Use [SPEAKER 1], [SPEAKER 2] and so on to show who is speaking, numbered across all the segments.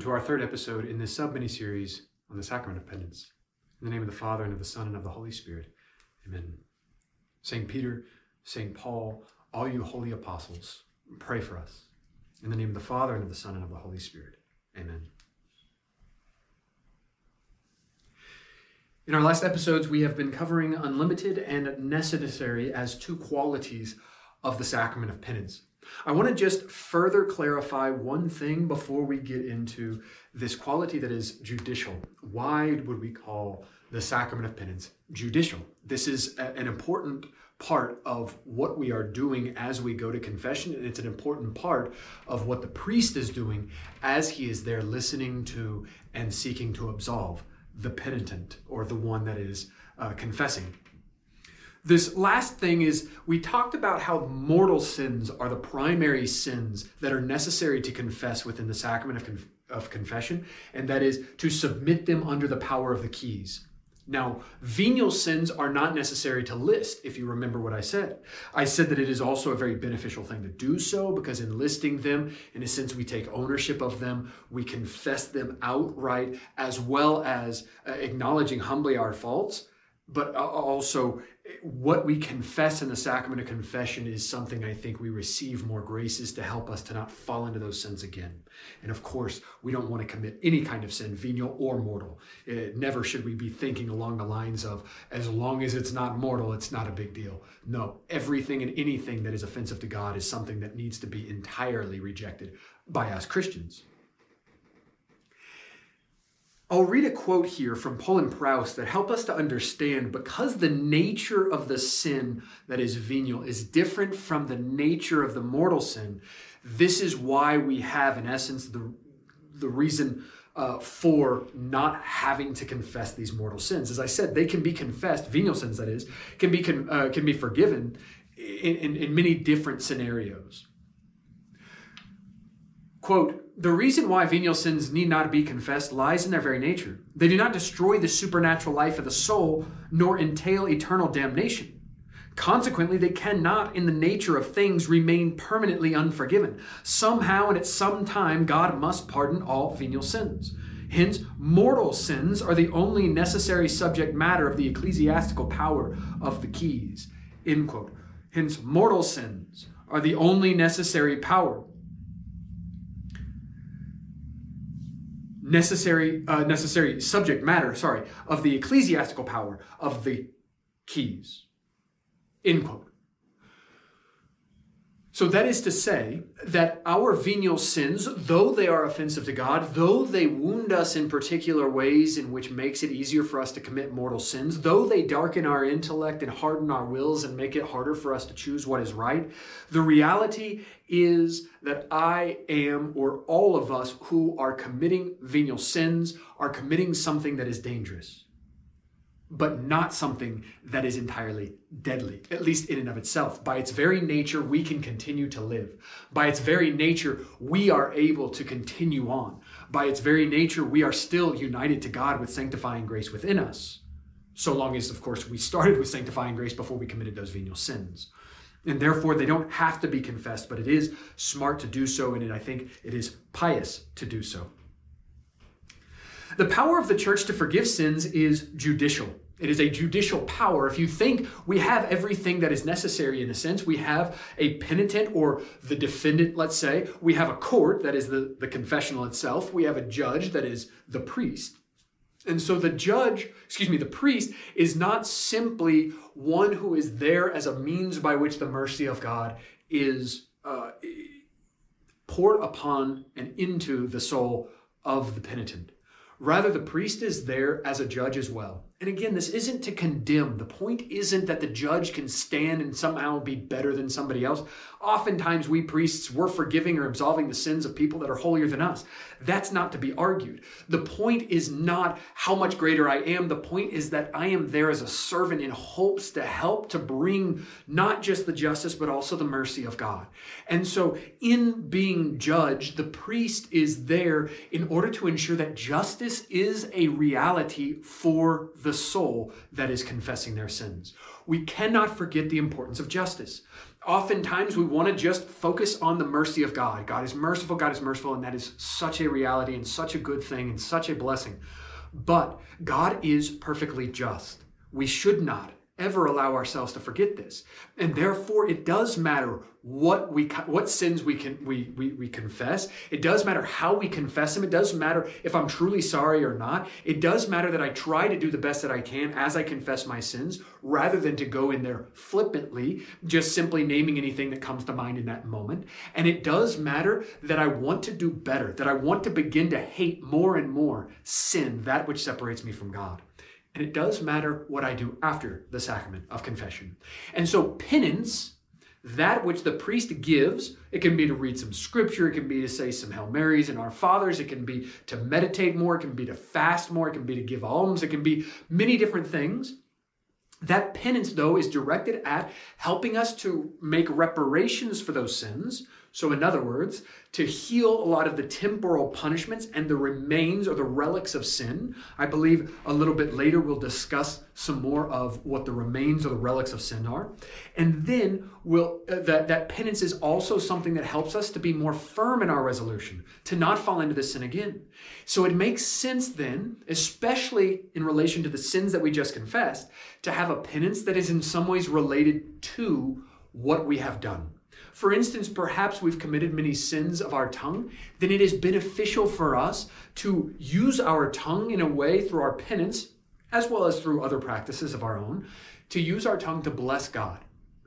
[SPEAKER 1] to our third episode in this sub mini series on the sacrament of penance. In the name of the Father, and of the Son, and of the Holy Spirit. Amen. St. Peter, St. Paul, all you holy apostles, pray for us. In the name of the Father, and of the Son, and of the Holy Spirit. Amen. In our last episodes, we have been covering unlimited and necessary as two qualities of the sacrament of penance. I want to just further clarify one thing before we get into this quality that is judicial. Why would we call the sacrament of penance judicial? This is a, an important part of what we are doing as we go to confession, and it's an important part of what the priest is doing as he is there listening to and seeking to absolve the penitent or the one that is uh, confessing. This last thing is we talked about how mortal sins are the primary sins that are necessary to confess within the sacrament of, of confession, and that is to submit them under the power of the keys. Now, venial sins are not necessary to list, if you remember what I said. I said that it is also a very beneficial thing to do so because in listing them, in a sense, we take ownership of them, we confess them outright, as well as uh, acknowledging humbly our faults but also what we confess in the sacrament of confession is something I think we receive more graces to help us to not fall into those sins again. And of course, we don't want to commit any kind of sin, venial or mortal. It, never should we be thinking along the lines of, as long as it's not mortal, it's not a big deal. No, everything and anything that is offensive to God is something that needs to be entirely rejected by us Christians. I'll read a quote here from Pohle-Preuss that help us to understand because the nature of the sin that is venial is different from the nature of the mortal sin. This is why we have, in essence, the, the reason uh, for not having to confess these mortal sins. As I said, they can be confessed, venial sins that is, can be, con, uh, can be forgiven in, in, in many different scenarios. Quote, the reason why venial sins need not be confessed lies in their very nature. They do not destroy the supernatural life of the soul, nor entail eternal damnation. Consequently, they cannot, in the nature of things, remain permanently unforgiven. Somehow and at some time, God must pardon all venial sins. Hence, mortal sins are the only necessary subject matter of the ecclesiastical power of the keys. End quote. Hence, mortal sins are the only necessary power necessary uh, necessary subject matter sorry of the ecclesiastical power of the keys. End quote so that is to say that our venial sins, though they are offensive to God, though they wound us in particular ways in which makes it easier for us to commit mortal sins, though they darken our intellect and harden our wills and make it harder for us to choose what is right, the reality is that I am, or all of us who are committing venial sins, are committing something that is dangerous but not something that is entirely deadly, at least in and of itself. By its very nature, we can continue to live. By its very nature, we are able to continue on. By its very nature, we are still united to God with sanctifying grace within us. So long as, of course, we started with sanctifying grace before we committed those venial sins. And therefore, they don't have to be confessed, but it is smart to do so, and I think it is pious to do so. The power of the church to forgive sins is judicial. It is a judicial power. If you think we have everything that is necessary in a sense, we have a penitent or the defendant, let's say. We have a court, that is the, the confessional itself. We have a judge, that is the priest. And so the judge, excuse me, the priest is not simply one who is there as a means by which the mercy of God is uh, poured upon and into the soul of the penitent. Rather, the priest is there as a judge as well. And again, this isn't to condemn. The point isn't that the judge can stand and somehow be better than somebody else. Oftentimes, we priests, we're forgiving or absolving the sins of people that are holier than us. That's not to be argued. The point is not how much greater I am. The point is that I am there as a servant in hopes to help to bring not just the justice, but also the mercy of God. And so, in being judged, the priest is there in order to ensure that justice is a reality for the soul that is confessing their sins. We cannot forget the importance of justice. oftentimes we want to just focus on the mercy of God. God is merciful, God is merciful, and that is such a reality and such a good thing and such a blessing. But God is perfectly just. We should not ever allow ourselves to forget this. And therefore it does matter what we what sins we can we, we we confess. It does matter how we confess them. It does matter if I'm truly sorry or not. It does matter that I try to do the best that I can as I confess my sins rather than to go in there flippantly just simply naming anything that comes to mind in that moment. And it does matter that I want to do better, that I want to begin to hate more and more sin, that which separates me from God. And it does matter what I do after the sacrament of confession. And so, penance, that which the priest gives, it can be to read some scripture, it can be to say some Hail Marys and Our Fathers, it can be to meditate more, it can be to fast more, it can be to give alms, it can be many different things. That penance, though, is directed at helping us to make reparations for those sins so, in other words, to heal a lot of the temporal punishments and the remains or the relics of sin. I believe a little bit later we'll discuss some more of what the remains or the relics of sin are. And then we'll, uh, that, that penance is also something that helps us to be more firm in our resolution, to not fall into this sin again. So it makes sense then, especially in relation to the sins that we just confessed, to have a penance that is in some ways related to what we have done. For instance, perhaps we've committed many sins of our tongue, then it is beneficial for us to use our tongue in a way through our penance, as well as through other practices of our own, to use our tongue to bless God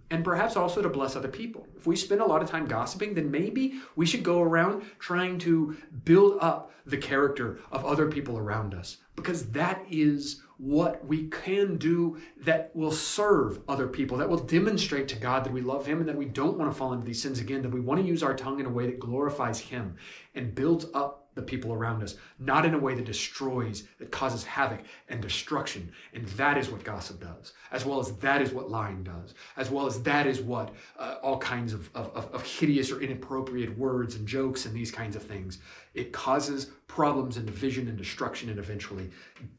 [SPEAKER 1] and perhaps also to bless other people. If we spend a lot of time gossiping, then maybe we should go around trying to build up the character of other people around us because that is what we can do that will serve other people, that will demonstrate to God that we love Him and that we don't want to fall into these sins again, that we want to use our tongue in a way that glorifies Him and builds up the people around us, not in a way that destroys, that causes havoc and destruction. And that is what gossip does, as well as that is what lying does, as well as that is what uh, all kinds of, of, of hideous or inappropriate words and jokes and these kinds of things. It causes problems and division and destruction and eventually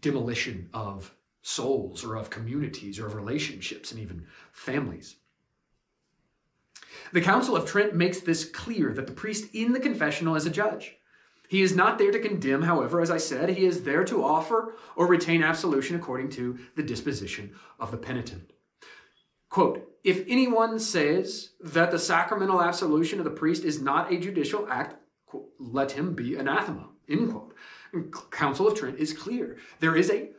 [SPEAKER 1] demolition of souls or of communities or of relationships and even families. The Council of Trent makes this clear that the priest in the confessional is a judge. He is not there to condemn, however, as I said, he is there to offer or retain absolution according to the disposition of the penitent. Quote, if anyone says that the sacramental absolution of the priest is not a judicial act, quote, let him be anathema, end quote. And Council of Trent is clear. There is a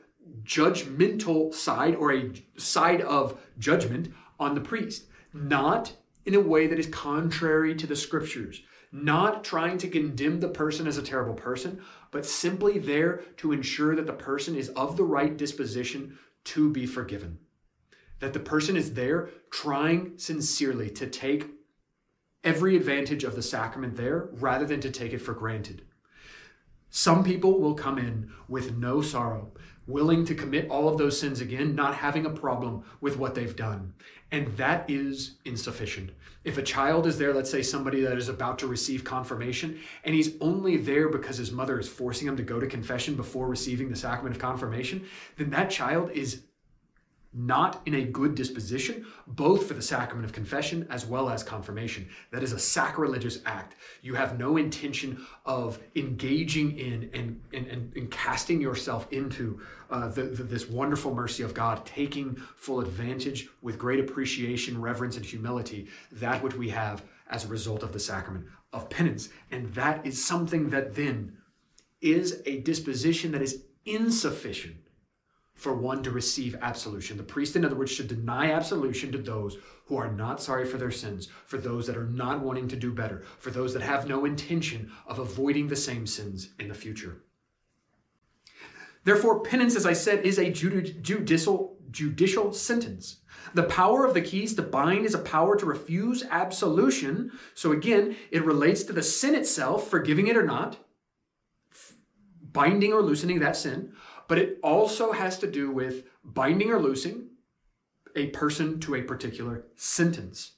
[SPEAKER 1] judgmental side or a side of judgment on the priest, not in a way that is contrary to the scriptures, not trying to condemn the person as a terrible person, but simply there to ensure that the person is of the right disposition to be forgiven. That the person is there trying sincerely to take every advantage of the sacrament there rather than to take it for granted. Some people will come in with no sorrow, willing to commit all of those sins again, not having a problem with what they've done. And that is insufficient. If a child is there, let's say somebody that is about to receive confirmation, and he's only there because his mother is forcing him to go to confession before receiving the sacrament of confirmation, then that child is not in a good disposition, both for the sacrament of confession as well as confirmation. That is a sacrilegious act. You have no intention of engaging in and, and, and, and casting yourself into uh, the, the, this wonderful mercy of God, taking full advantage with great appreciation, reverence, and humility, that which we have as a result of the sacrament of penance. And that is something that then is a disposition that is insufficient for one to receive absolution. The priest, in other words, should deny absolution to those who are not sorry for their sins, for those that are not wanting to do better, for those that have no intention of avoiding the same sins in the future. Therefore, penance, as I said, is a judicial, judicial sentence. The power of the keys to bind is a power to refuse absolution. So again, it relates to the sin itself, forgiving it or not, binding or loosening that sin, but it also has to do with binding or loosing a person to a particular sentence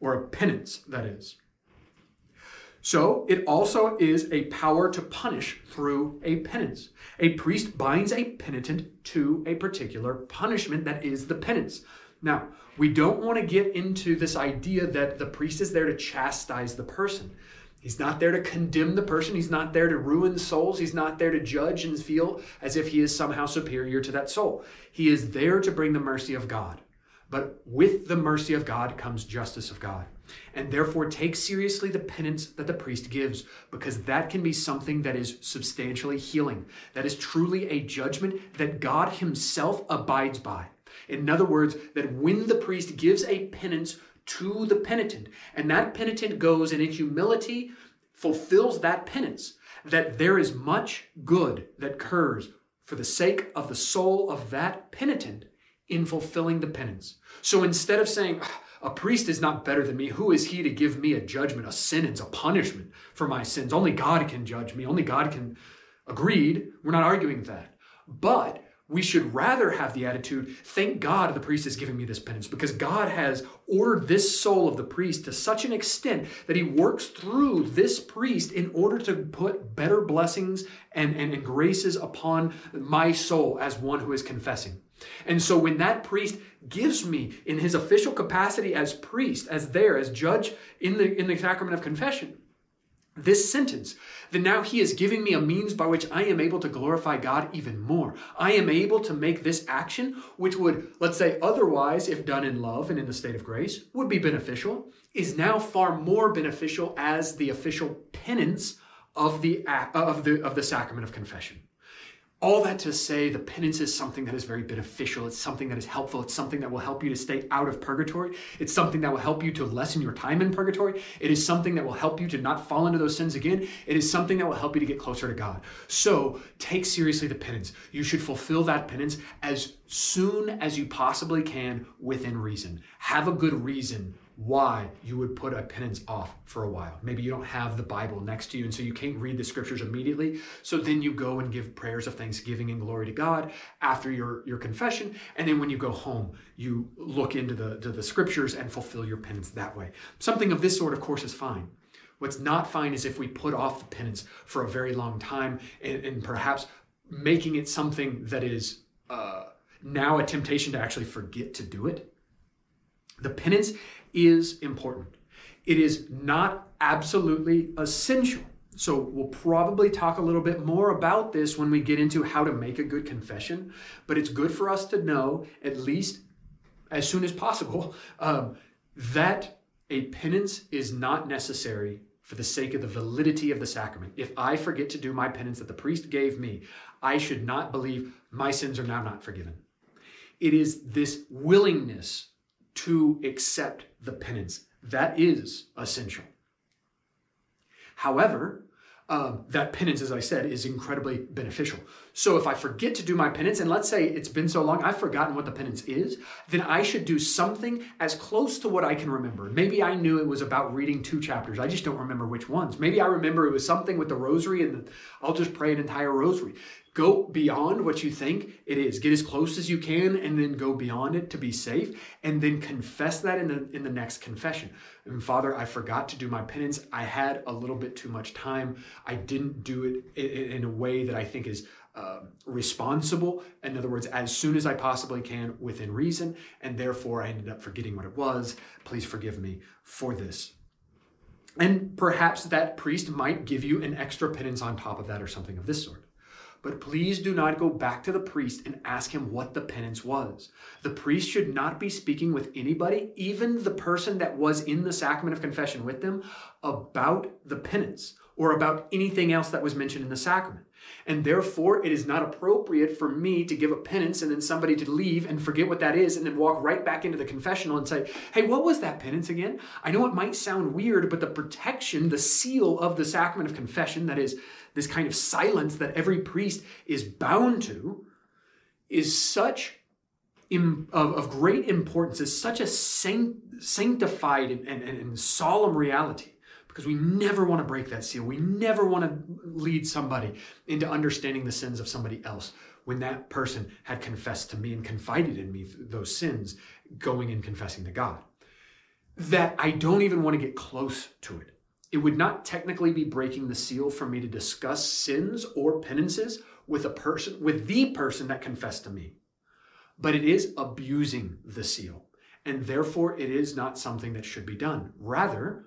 [SPEAKER 1] or a penance, that is. So it also is a power to punish through a penance. A priest binds a penitent to a particular punishment that is the penance. Now, we don't want to get into this idea that the priest is there to chastise the person. He's not there to condemn the person. He's not there to ruin souls. He's not there to judge and feel as if he is somehow superior to that soul. He is there to bring the mercy of God. But with the mercy of God comes justice of God. And therefore, take seriously the penance that the priest gives, because that can be something that is substantially healing. That is truly a judgment that God Himself abides by. In other words, that when the priest gives a penance to the penitent. And that penitent goes and in humility fulfills that penance, that there is much good that occurs for the sake of the soul of that penitent in fulfilling the penance. So instead of saying, ah, a priest is not better than me. Who is he to give me a judgment, a sentence, a punishment for my sins? Only God can judge me. Only God can. Agreed. We're not arguing that. But we should rather have the attitude, thank God the priest is giving me this penance because God has ordered this soul of the priest to such an extent that he works through this priest in order to put better blessings and, and, and graces upon my soul as one who is confessing. And so when that priest gives me in his official capacity as priest, as there, as judge in the, in the sacrament of confession, this sentence, then now he is giving me a means by which I am able to glorify God even more. I am able to make this action, which would, let's say, otherwise, if done in love and in the state of grace, would be beneficial, is now far more beneficial as the official penance of the, of the, of the sacrament of confession. All that to say, the penance is something that is very beneficial. It's something that is helpful. It's something that will help you to stay out of purgatory. It's something that will help you to lessen your time in purgatory. It is something that will help you to not fall into those sins again. It is something that will help you to get closer to God. So take seriously the penance. You should fulfill that penance as soon as you possibly can within reason. Have a good reason why you would put a penance off for a while. Maybe you don't have the Bible next to you, and so you can't read the scriptures immediately. So then you go and give prayers of thanksgiving and glory to God after your, your confession. And then when you go home, you look into the, the scriptures and fulfill your penance that way. Something of this sort, of course, is fine. What's not fine is if we put off the penance for a very long time and, and perhaps making it something that is uh, now a temptation to actually forget to do it. The penance is important. It is not absolutely essential. So we'll probably talk a little bit more about this when we get into how to make a good confession, but it's good for us to know, at least as soon as possible, um, that a penance is not necessary for the sake of the validity of the sacrament. If I forget to do my penance that the priest gave me, I should not believe my sins are now not forgiven. It is this willingness to accept the penance. That is essential. However, um, that penance, as I said, is incredibly beneficial. So if I forget to do my penance, and let's say it's been so long, I've forgotten what the penance is, then I should do something as close to what I can remember. Maybe I knew it was about reading two chapters. I just don't remember which ones. Maybe I remember it was something with the rosary, and I'll just pray an entire rosary. Go beyond what you think it is. Get as close as you can and then go beyond it to be safe and then confess that in the, in the next confession. And Father, I forgot to do my penance. I had a little bit too much time. I didn't do it in, a way that I think is uh, responsible. In other words, as soon as I possibly can within reason. And therefore, I ended up forgetting what it was. Please forgive me for this. And perhaps that priest might give you an extra penance on top of that or something of this sort. But please do not go back to the priest and ask him what the penance was. The priest should not be speaking with anybody, even the person that was in the sacrament of confession with them, about the penance or about anything else that was mentioned in the sacrament. And therefore, it is not appropriate for me to give a penance and then somebody to leave and forget what that is and then walk right back into the confessional and say, Hey, what was that penance again? I know it might sound weird, but the protection, the seal of the sacrament of confession, that is this kind of silence that every priest is bound to, is such of, of, great importance, is such a sanctified and, and, and solemn reality because we never want to break that seal. We never want to lead somebody into understanding the sins of somebody else when that person had confessed to me and confided in me those sins, going and confessing to God. That I don't even want to get close to it. It would not technically be breaking the seal for me to discuss sins or penances with a person, with the person that confessed to me. But it is abusing the seal. and therefore it is not something that should be done. Rather,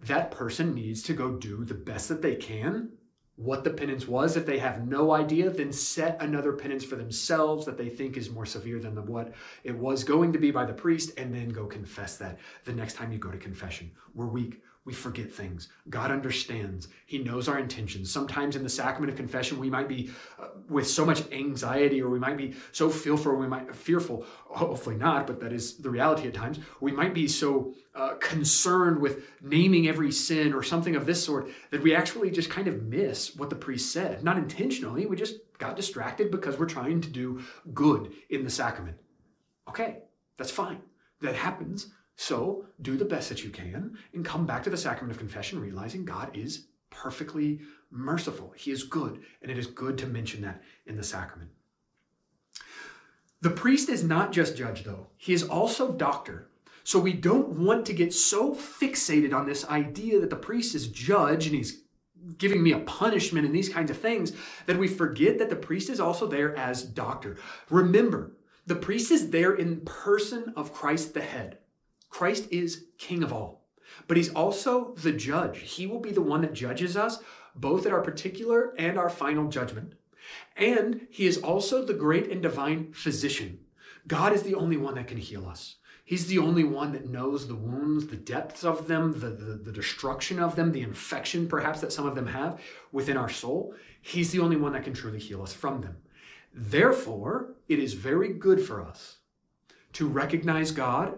[SPEAKER 1] that person needs to go do the best that they can. What the penance was, if they have no idea, then set another penance for themselves that they think is more severe than the, what it was going to be by the priest, and then go confess that the next time you go to confession. We're weak. We forget things. God understands. He knows our intentions. Sometimes in the sacrament of confession, we might be uh, with so much anxiety, or we might be so fearful, we might fearful. Hopefully not, but that is the reality at times. We might be so uh, concerned with naming every sin or something of this sort that we actually just kind of miss what the priest said. Not intentionally. We just got distracted because we're trying to do good in the sacrament. Okay, that's fine. That happens. So do the best that you can and come back to the sacrament of confession, realizing God is perfectly merciful. He is good, and it is good to mention that in the sacrament. The priest is not just judge, though, he is also doctor. So we don't want to get so fixated on this idea that the priest is judge and he's giving me a punishment and these kinds of things that we forget that the priest is also there as doctor. Remember, the priest is there in person of Christ the head. Christ is King of all, but he's also the judge. He will be the one that judges us, both at our particular and our final judgment. And he is also the great and divine physician. God is the only one that can heal us. He's the only one that knows the wounds, the depths of them, the, the, the, destruction of them, the infection perhaps that some of them have within our soul. He's the only one that can truly heal us from them. Therefore, it is very good for us to recognize God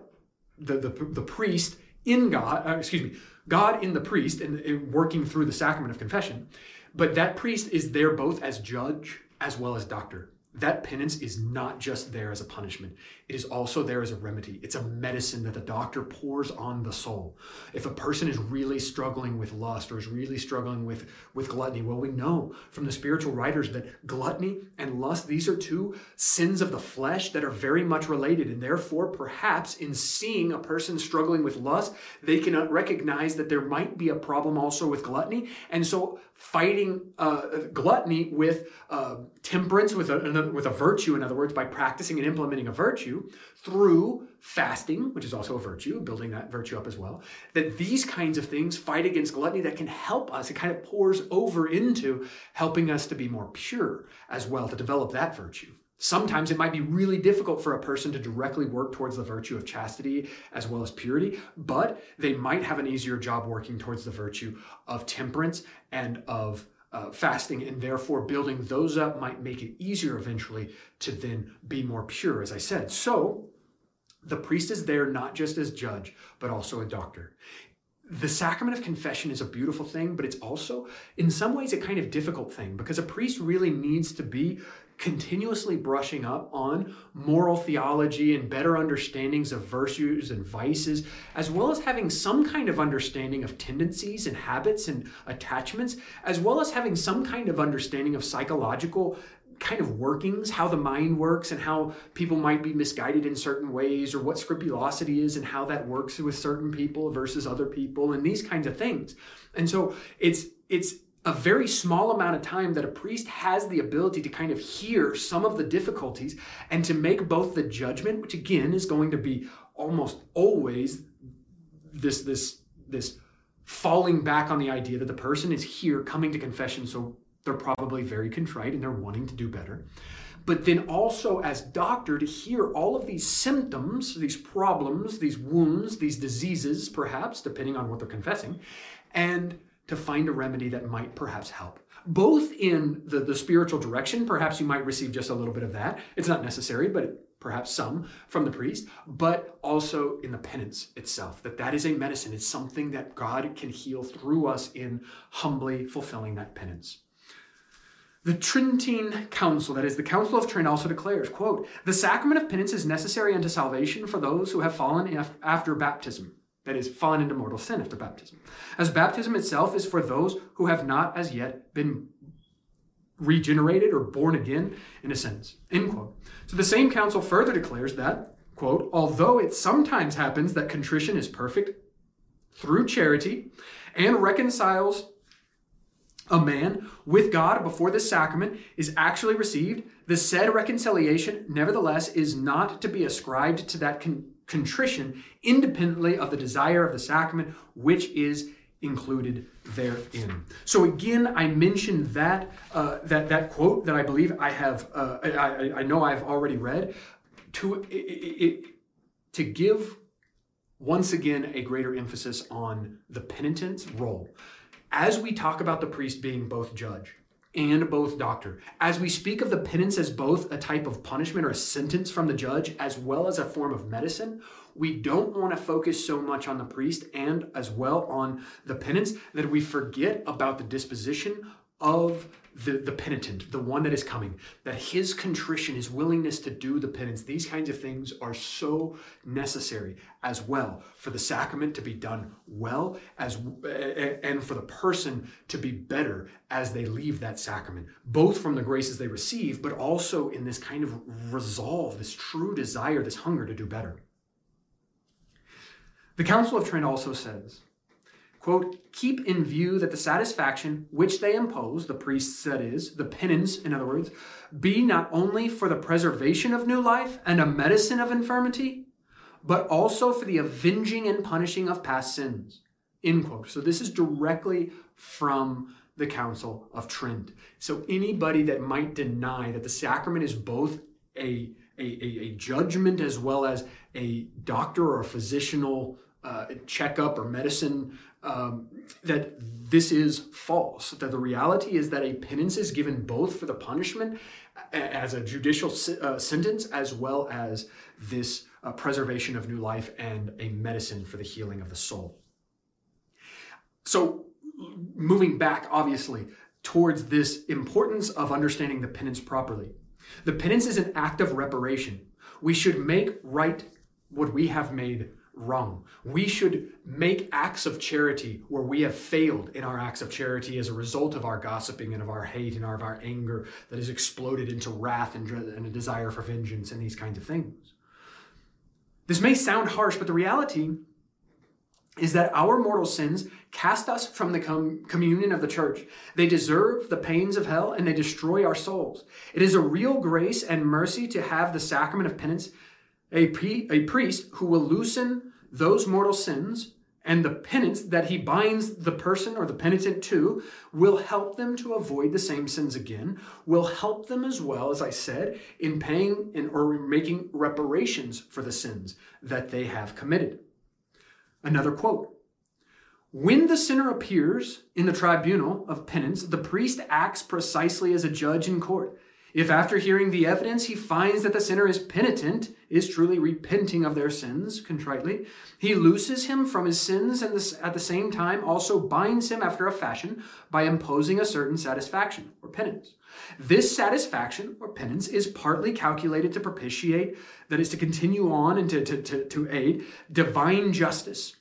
[SPEAKER 1] the, the, the priest in God, uh, excuse me, God in the priest and, and working through the sacrament of confession. But that priest is there both as judge as well as doctor that penance is not just there as a punishment. It is also there as a remedy. It's a medicine that the doctor pours on the soul. If a person is really struggling with lust or is really struggling with, with gluttony, well, we know from the spiritual writers that gluttony and lust, these are two sins of the flesh that are very much related. And therefore, perhaps in seeing a person struggling with lust, they can recognize that there might be a problem also with gluttony. And so fighting uh, gluttony with uh, temperance, with a, with a virtue, in other words, by practicing and implementing a virtue through fasting, which is also a virtue, building that virtue up as well, that these kinds of things fight against gluttony that can help us. It kind of pours over into helping us to be more pure as well, to develop that virtue. Sometimes it might be really difficult for a person to directly work towards the virtue of chastity as well as purity, but they might have an easier job working towards the virtue of temperance and of uh, fasting, and therefore building those up might make it easier eventually to then be more pure, as I said. So, the priest is there not just as judge, but also a doctor the sacrament of confession is a beautiful thing, but it's also, in some ways, a kind of difficult thing because a priest really needs to be continuously brushing up on moral theology and better understandings of virtues and vices, as well as having some kind of understanding of tendencies and habits and attachments, as well as having some kind of understanding of psychological kind of workings, how the mind works, and how people might be misguided in certain ways, or what scrupulosity is and how that works with certain people versus other people, and these kinds of things. And so it's it's a very small amount of time that a priest has the ability to kind of hear some of the difficulties and to make both the judgment, which again is going to be almost always this this this falling back on the idea that the person is here coming to confession so they're probably very contrite and they're wanting to do better. But then also, as doctor, to hear all of these symptoms, these problems, these wounds, these diseases, perhaps, depending on what they're confessing, and to find a remedy that might perhaps help. Both in the, the spiritual direction, perhaps you might receive just a little bit of that. It's not necessary, but perhaps some from the priest, but also in the penance itself, that that is a medicine. It's something that God can heal through us in humbly fulfilling that penance. The Tridentine Council, that is the Council of Trent, also declares, quote, The sacrament of penance is necessary unto salvation for those who have fallen after baptism, that is, fallen into mortal sin after baptism, as baptism itself is for those who have not as yet been regenerated or born again, in a sense, end quote. So the same council further declares that, quote, although it sometimes happens that contrition is perfect through charity and reconciles a man with God before the sacrament is actually received, the said reconciliation, nevertheless, is not to be ascribed to that con- contrition independently of the desire of the sacrament, which is included therein. So again, I mentioned that uh, that that quote that I believe I have uh, I, I, know I've already read to it, it, to give once again a greater emphasis on the penitent's role as we talk about the priest being both judge and both doctor. As we speak of the penance as both a type of punishment or a sentence from the judge, as well as a form of medicine, we don't want to focus so much on the priest and as well on the penance that we forget about the disposition of the, the penitent, the one that is coming, that his contrition, his willingness to do the penance, these kinds of things are so necessary as well for the sacrament to be done well as and for the person to be better as they leave that sacrament, both from the graces they receive, but also in this kind of resolve, this true desire, this hunger to do better. The Council of Trent also says quote, keep in view that the satisfaction which they impose, the priests that is, the penance, in other words, be not only for the preservation of new life and a medicine of infirmity, but also for the avenging and punishing of past sins. End quote. So this is directly from the Council of Trent. So anybody that might deny that the sacrament is both a, a, a, judgment as well as a doctor or a physicianal uh, checkup or medicine um, that this is false. That the reality is that a penance is given both for the punishment as a judicial uh, sentence as well as this uh, preservation of new life and a medicine for the healing of the soul. So, moving back, obviously, towards this importance of understanding the penance properly. The penance is an act of reparation. We should make right what we have made wrong. We should make acts of charity where we have failed in our acts of charity as a result of our gossiping and of our hate and of our anger that has exploded into wrath and, a desire for vengeance and these kinds of things. This may sound harsh, but the reality is that our mortal sins cast us from the com- communion of the church. They deserve the pains of hell and they destroy our souls. It is a real grace and mercy to have the sacrament of penance a, a priest who will loosen those mortal sins and the penance that he binds the person or the penitent to will help them to avoid the same sins again, will help them as well, as I said, in paying in, or making reparations for the sins that they have committed. Another quote When the sinner appears in the tribunal of penance, the priest acts precisely as a judge in court. If after hearing the evidence he finds that the sinner is penitent, is truly repenting of their sins contritely, he looses him from his sins and at the same time also binds him after a fashion by imposing a certain satisfaction or penance. This satisfaction or penance is partly calculated to propitiate, that is to continue on and to, to, to, to aid divine justice,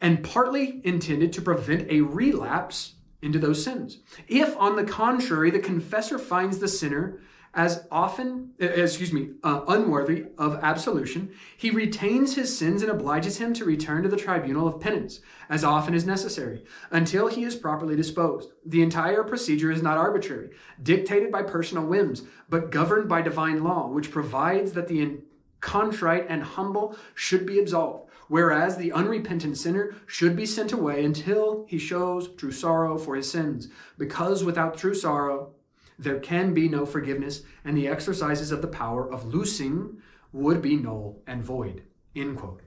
[SPEAKER 1] and partly intended to prevent a relapse into those sins. If, on the contrary, the confessor finds the sinner as often, uh, excuse me, uh, unworthy of absolution, he retains his sins and obliges him to return to the tribunal of penance as often as necessary until he is properly disposed. The entire procedure is not arbitrary, dictated by personal whims, but governed by divine law, which provides that the contrite and humble should be absolved whereas the unrepentant sinner should be sent away until he shows true sorrow for his sins, because without true sorrow, there can be no forgiveness, and the exercises of the power of loosing would be null and void. End quote.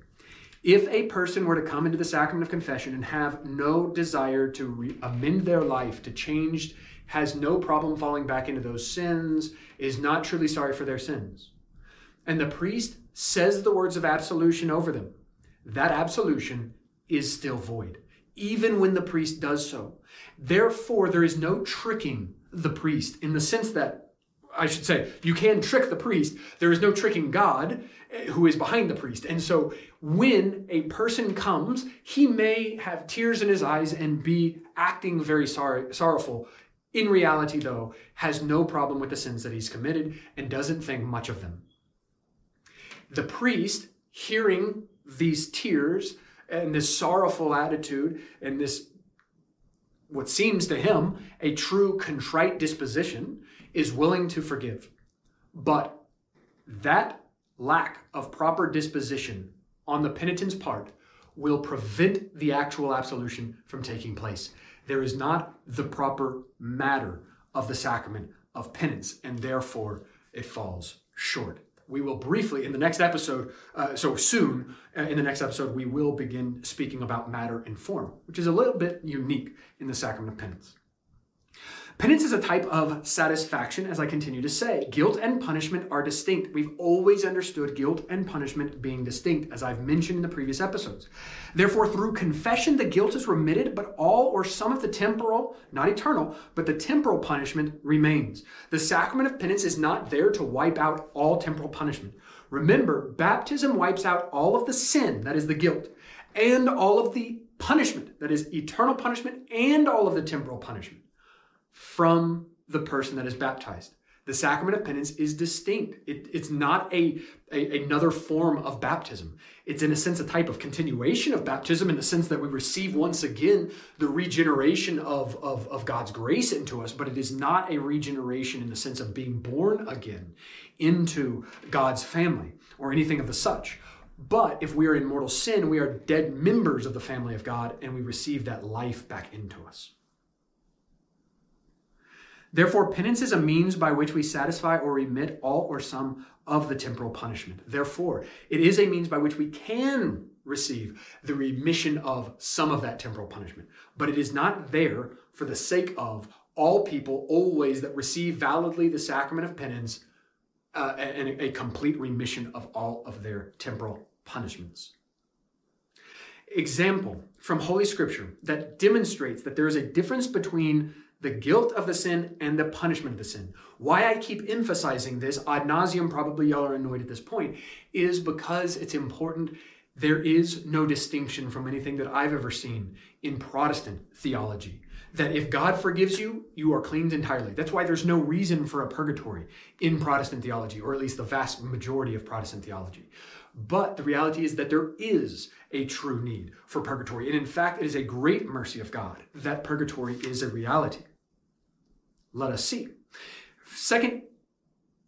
[SPEAKER 1] If a person were to come into the sacrament of confession and have no desire to re- amend their life, to change, has no problem falling back into those sins, is not truly sorry for their sins, and the priest says the words of absolution over them, that absolution is still void, even when the priest does so. Therefore, there is no tricking the priest in the sense that, I should say, you can trick the priest. There is no tricking God eh, who is behind the priest. And so when a person comes, he may have tears in his eyes and be acting very sorry, sorrowful. In reality, though, has no problem with the sins that he's committed and doesn't think much of them. The priest, hearing these tears and this sorrowful attitude and this what seems to him a true contrite disposition is willing to forgive but that lack of proper disposition on the penitent's part will prevent the actual absolution from taking place. There is not the proper matter of the sacrament of penance, and therefore it falls short. We will briefly, in the next episode, uh, so soon, uh, in the next episode, we will begin speaking about matter and form, which is a little bit unique in the sacrament of penance. Penance is a type of satisfaction, as I continue to say. Guilt and punishment are distinct. We've always understood guilt and punishment being distinct, as I've mentioned in the previous episodes. Therefore, through confession, the guilt is remitted, but all or some of the temporal, not eternal, but the temporal punishment remains. The sacrament of penance is not there to wipe out all temporal punishment. Remember, baptism wipes out all of the sin, that is the guilt, and all of the punishment, that is eternal punishment, and all of the temporal punishment from the person that is baptized. The sacrament of penance is distinct. It, it's not a, a, another form of baptism. It's in a sense a type of continuation of baptism in the sense that we receive once again the regeneration of, of, of God's grace into us, but it is not a regeneration in the sense of being born again into God's family or anything of the such. But if we are in mortal sin, we are dead members of the family of God and we receive that life back into us. Therefore, penance is a means by which we satisfy or remit all or some of the temporal punishment. Therefore, it is a means by which we can receive the remission of some of that temporal punishment. But it is not there for the sake of all people always that receive validly the sacrament of penance uh, and a complete remission of all of their temporal punishments. Example from Holy Scripture that demonstrates that there is a difference between the guilt of the sin and the punishment of the sin. Why I keep emphasizing this ad nauseum, probably y'all are annoyed at this point, is because it's important. There is no distinction from anything that I've ever seen in Protestant theology. That if God forgives you, you are cleansed entirely. That's why there's no reason for a purgatory in Protestant theology, or at least the vast majority of Protestant theology. But the reality is that there is a true need for purgatory. And in fact, it is a great mercy of God that purgatory is a reality. Let us see. Second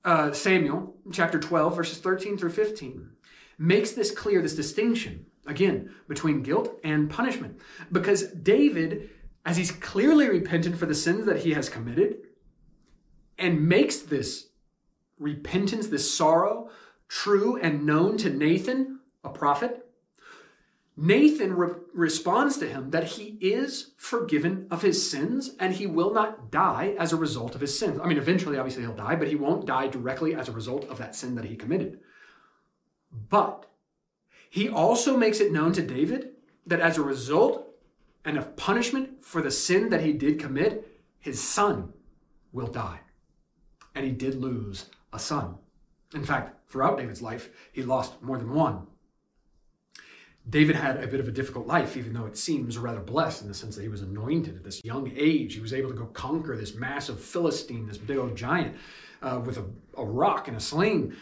[SPEAKER 1] uh, Samuel, chapter 12, verses 13 through 15, makes this clear, this distinction, again, between guilt and punishment. Because David, as he's clearly repentant for the sins that he has committed, and makes this repentance, this sorrow, true and known to Nathan, a prophet, Nathan re- responds to him that he is forgiven of his sins and he will not die as a result of his sins. I mean, eventually, obviously, he'll die, but he won't die directly as a result of that sin that he committed. But he also makes it known to David that as a result and of punishment for the sin that he did commit, his son will die. And he did lose a son. In fact, throughout David's life, he lost more than one. David had a bit of a difficult life, even though it seems rather blessed in the sense that he was anointed at this young age. He was able to go conquer this massive Philistine, this big old giant, uh, with a, a, rock and a sling.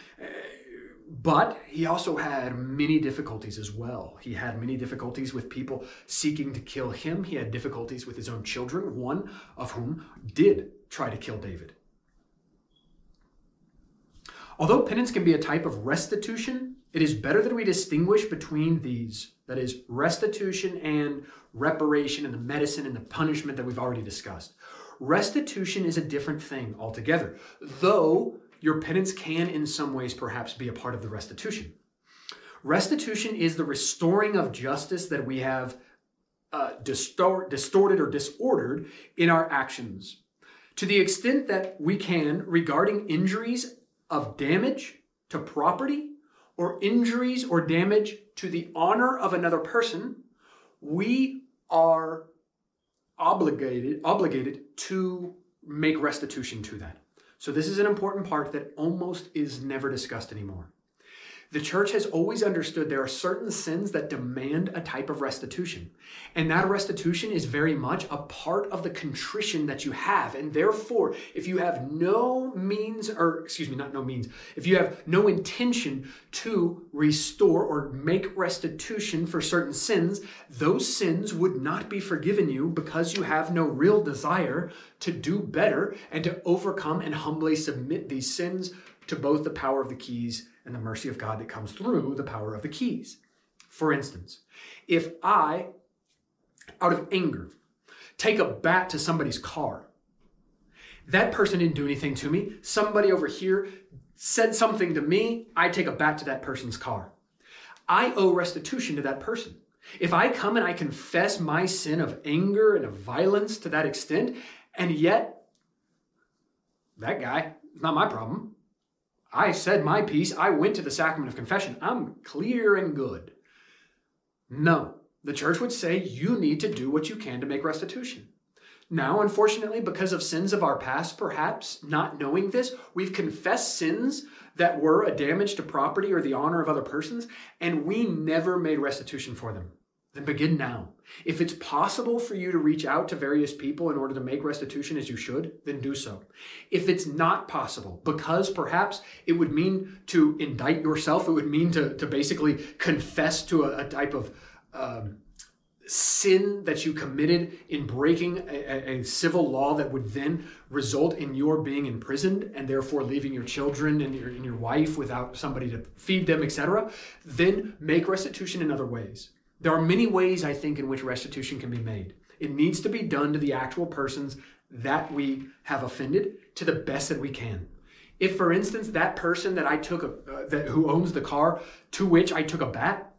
[SPEAKER 1] But he also had many difficulties as well. He had many difficulties with people seeking to kill him. He had difficulties with his own children, one of whom did try to kill David. Although penance can be a type of restitution, it is better that we distinguish between these that is, restitution and reparation, and the medicine and the punishment that we've already discussed. Restitution is a different thing altogether, though your penance can, in some ways, perhaps be a part of the restitution. Restitution is the restoring of justice that we have uh, distort, distorted or disordered in our actions. To the extent that we can, regarding injuries of damage to property or injuries or damage to the honor of another person, we are obligated obligated to make restitution to that. So this is an important part that almost is never discussed anymore. The church has always understood there are certain sins that demand a type of restitution. And that restitution is very much a part of the contrition that you have. And therefore, if you have no means, or excuse me, not no means, if you have no intention to restore or make restitution for certain sins, those sins would not be forgiven you because you have no real desire to do better and to overcome and humbly submit these sins to both the power of the keys and the mercy of God that comes through the power of the keys. For instance, if I, out of anger, take a bat to somebody's car, that person didn't do anything to me. Somebody over here said something to me. I take a bat to that person's car. I owe restitution to that person. If I come and I confess my sin of anger and of violence to that extent, and yet that guy is not my problem. I said my piece. I went to the sacrament of confession. I'm clear and good. No, the church would say you need to do what you can to make restitution. Now, unfortunately, because of sins of our past, perhaps not knowing this, we've confessed sins that were a damage to property or the honor of other persons, and we never made restitution for them then begin now. If it's possible for you to reach out to various people in order to make restitution as you should, then do so. If it's not possible, because perhaps it would mean to indict yourself, it would mean to, to basically confess to a, a type of um, sin that you committed in breaking a, a, civil law that would then result in your being imprisoned and therefore leaving your children and your, and your wife without somebody to feed them, etc., then make restitution in other ways. There are many ways, I think, in which restitution can be made. It needs to be done to the actual persons that we have offended to the best that we can. If, for instance, that person that I took, a, uh, that, who owns the car to which I took a bat,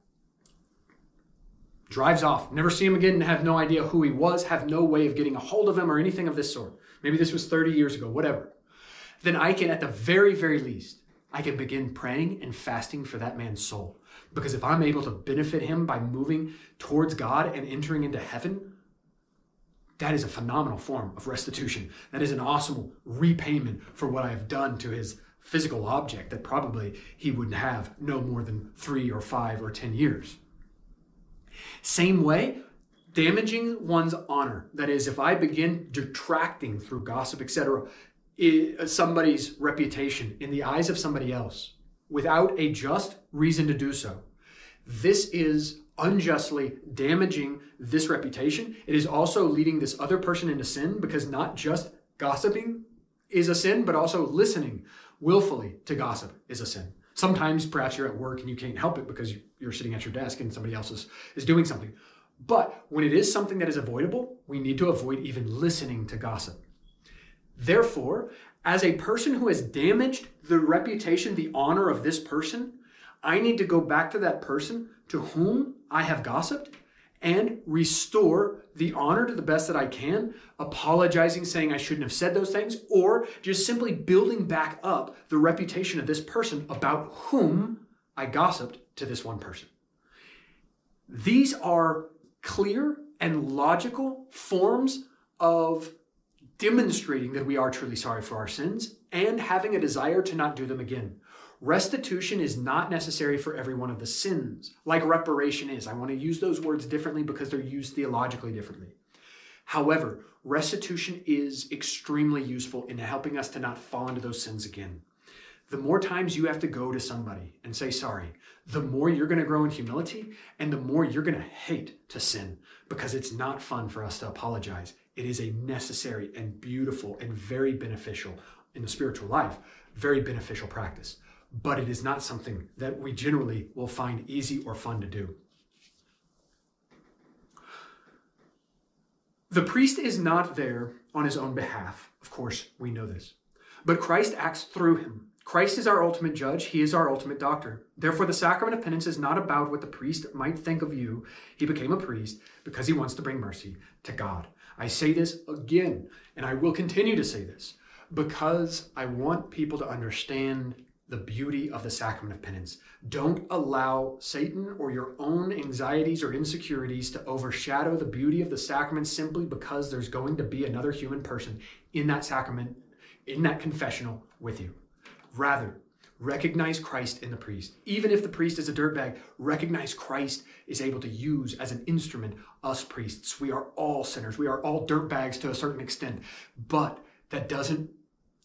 [SPEAKER 1] drives off, never see him again, have no idea who he was, have no way of getting a hold of him or anything of this sort. Maybe this was 30 years ago, whatever. Then I can, at the very, very least, I can begin praying and fasting for that man's soul. Because if I'm able to benefit him by moving towards God and entering into heaven, that is a phenomenal form of restitution. That is an awesome repayment for what I have done to his physical object that probably he would have no more than three or five or ten years. Same way, damaging one's honor. That is, if I begin detracting through gossip, etc., somebody's reputation in the eyes of somebody else, without a just reason to do so. This is unjustly damaging this reputation. It is also leading this other person into sin because not just gossiping is a sin, but also listening willfully to gossip is a sin. Sometimes perhaps you're at work and you can't help it because you're sitting at your desk and somebody else is, is doing something. But when it is something that is avoidable, we need to avoid even listening to gossip. Therefore, as a person who has damaged the reputation, the honor of this person, I need to go back to that person to whom I have gossiped and restore the honor to the best that I can, apologizing, saying I shouldn't have said those things, or just simply building back up the reputation of this person about whom I gossiped to this one person. These are clear and logical forms of demonstrating that we are truly sorry for our sins and having a desire to not do them again. Restitution is not necessary for every one of the sins, like reparation is. I want to use those words differently because they're used theologically differently. However, restitution is extremely useful in helping us to not fall into those sins again. The more times you have to go to somebody and say sorry, the more you're going to grow in humility and the more you're going to hate to sin because it's not fun for us to apologize. It is a necessary and beautiful and very beneficial in the spiritual life, very beneficial practice. But it is not something that we generally will find easy or fun to do. The priest is not there on his own behalf. Of course, we know this. But Christ acts through him. Christ is our ultimate judge. He is our ultimate doctor. Therefore, the sacrament of penance is not about what the priest might think of you. He became a priest because he wants to bring mercy to God. I say this again, and I will continue to say this because I want people to understand the beauty of the sacrament of penance. Don't allow Satan or your own anxieties or insecurities to overshadow the beauty of the sacrament simply because there's going to be another human person in that sacrament, in that confessional with you. Rather, Recognize Christ in the priest. Even if the priest is a dirtbag, recognize Christ is able to use as an instrument us priests. We are all sinners. We are all dirtbags to a certain extent. But that doesn't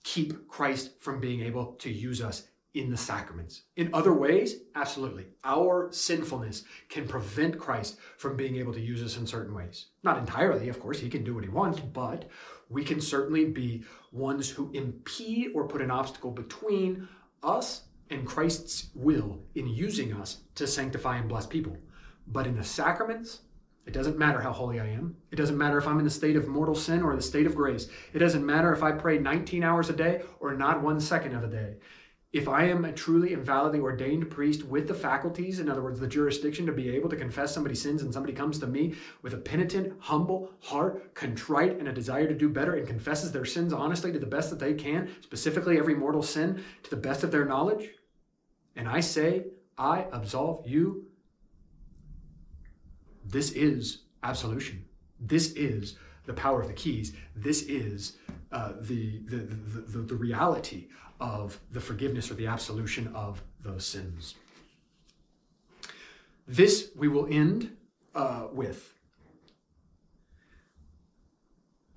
[SPEAKER 1] keep Christ from being able to use us in the sacraments. In other ways, absolutely. Our sinfulness can prevent Christ from being able to use us in certain ways. Not entirely, of course, he can do what he wants, but we can certainly be ones who impede or put an obstacle between us and Christ's will in using us to sanctify and bless people. But in the sacraments, it doesn't matter how holy I am. It doesn't matter if I'm in the state of mortal sin or the state of grace. It doesn't matter if I pray 19 hours a day or not one second of a day. If I am a truly and validly ordained priest with the faculties, in other words, the jurisdiction to be able to confess somebody's sins, and somebody comes to me with a penitent, humble heart, contrite, and a desire to do better, and confesses their sins honestly to the best that they can, specifically every mortal sin to the best of their knowledge, and I say, I absolve you, this is absolution. This is the power of the keys. This is uh, the, the, the, the, the reality of the forgiveness or the absolution of those sins. This we will end uh, with.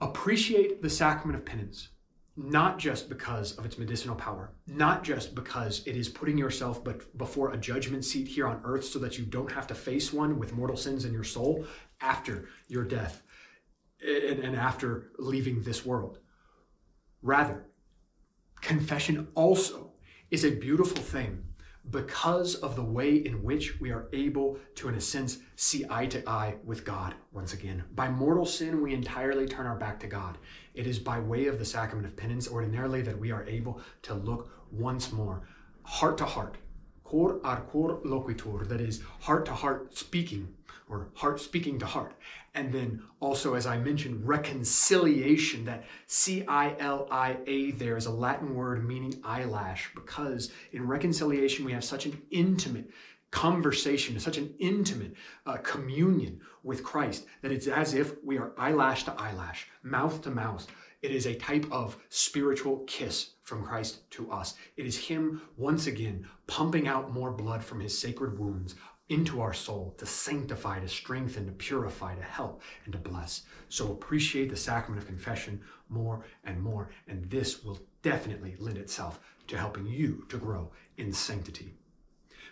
[SPEAKER 1] Appreciate the sacrament of penance not just because of its medicinal power, not just because it is putting yourself but before a judgment seat here on earth so that you don't have to face one with mortal sins in your soul after your death and, and after leaving this world. Rather, confession also is a beautiful thing because of the way in which we are able to, in a sense, see eye to eye with God once again. By mortal sin, we entirely turn our back to God. It is by way of the sacrament of penance, ordinarily, that we are able to look once more, heart to heart, cor ad cor loquitur, that is, heart to heart speaking, or heart speaking to heart. And then also, as I mentioned, reconciliation, that C I L I A there is a Latin word meaning eyelash, because in reconciliation we have such an intimate conversation, such an intimate uh, communion with Christ that it's as if we are eyelash to eyelash, mouth to mouth. It is a type of spiritual kiss from Christ to us. It is Him once again pumping out more blood from His sacred wounds, into our soul to sanctify, to strengthen, to purify, to help, and to bless. So appreciate the sacrament of confession more and more, and this will definitely lend itself to helping you to grow in sanctity.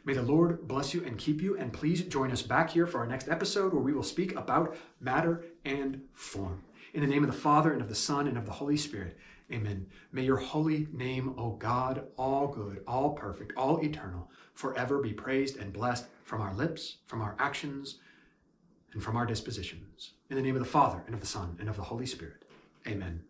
[SPEAKER 1] May the Lord bless you and keep you, and please join us back here for our next episode where we will speak about matter and form. In the name of the Father, and of the Son, and of the Holy Spirit, amen. May your holy name, O God, all good, all perfect, all eternal, forever be praised and blessed from our lips, from our actions, and from our dispositions. In the name of the Father, and of the Son, and of the Holy Spirit. Amen.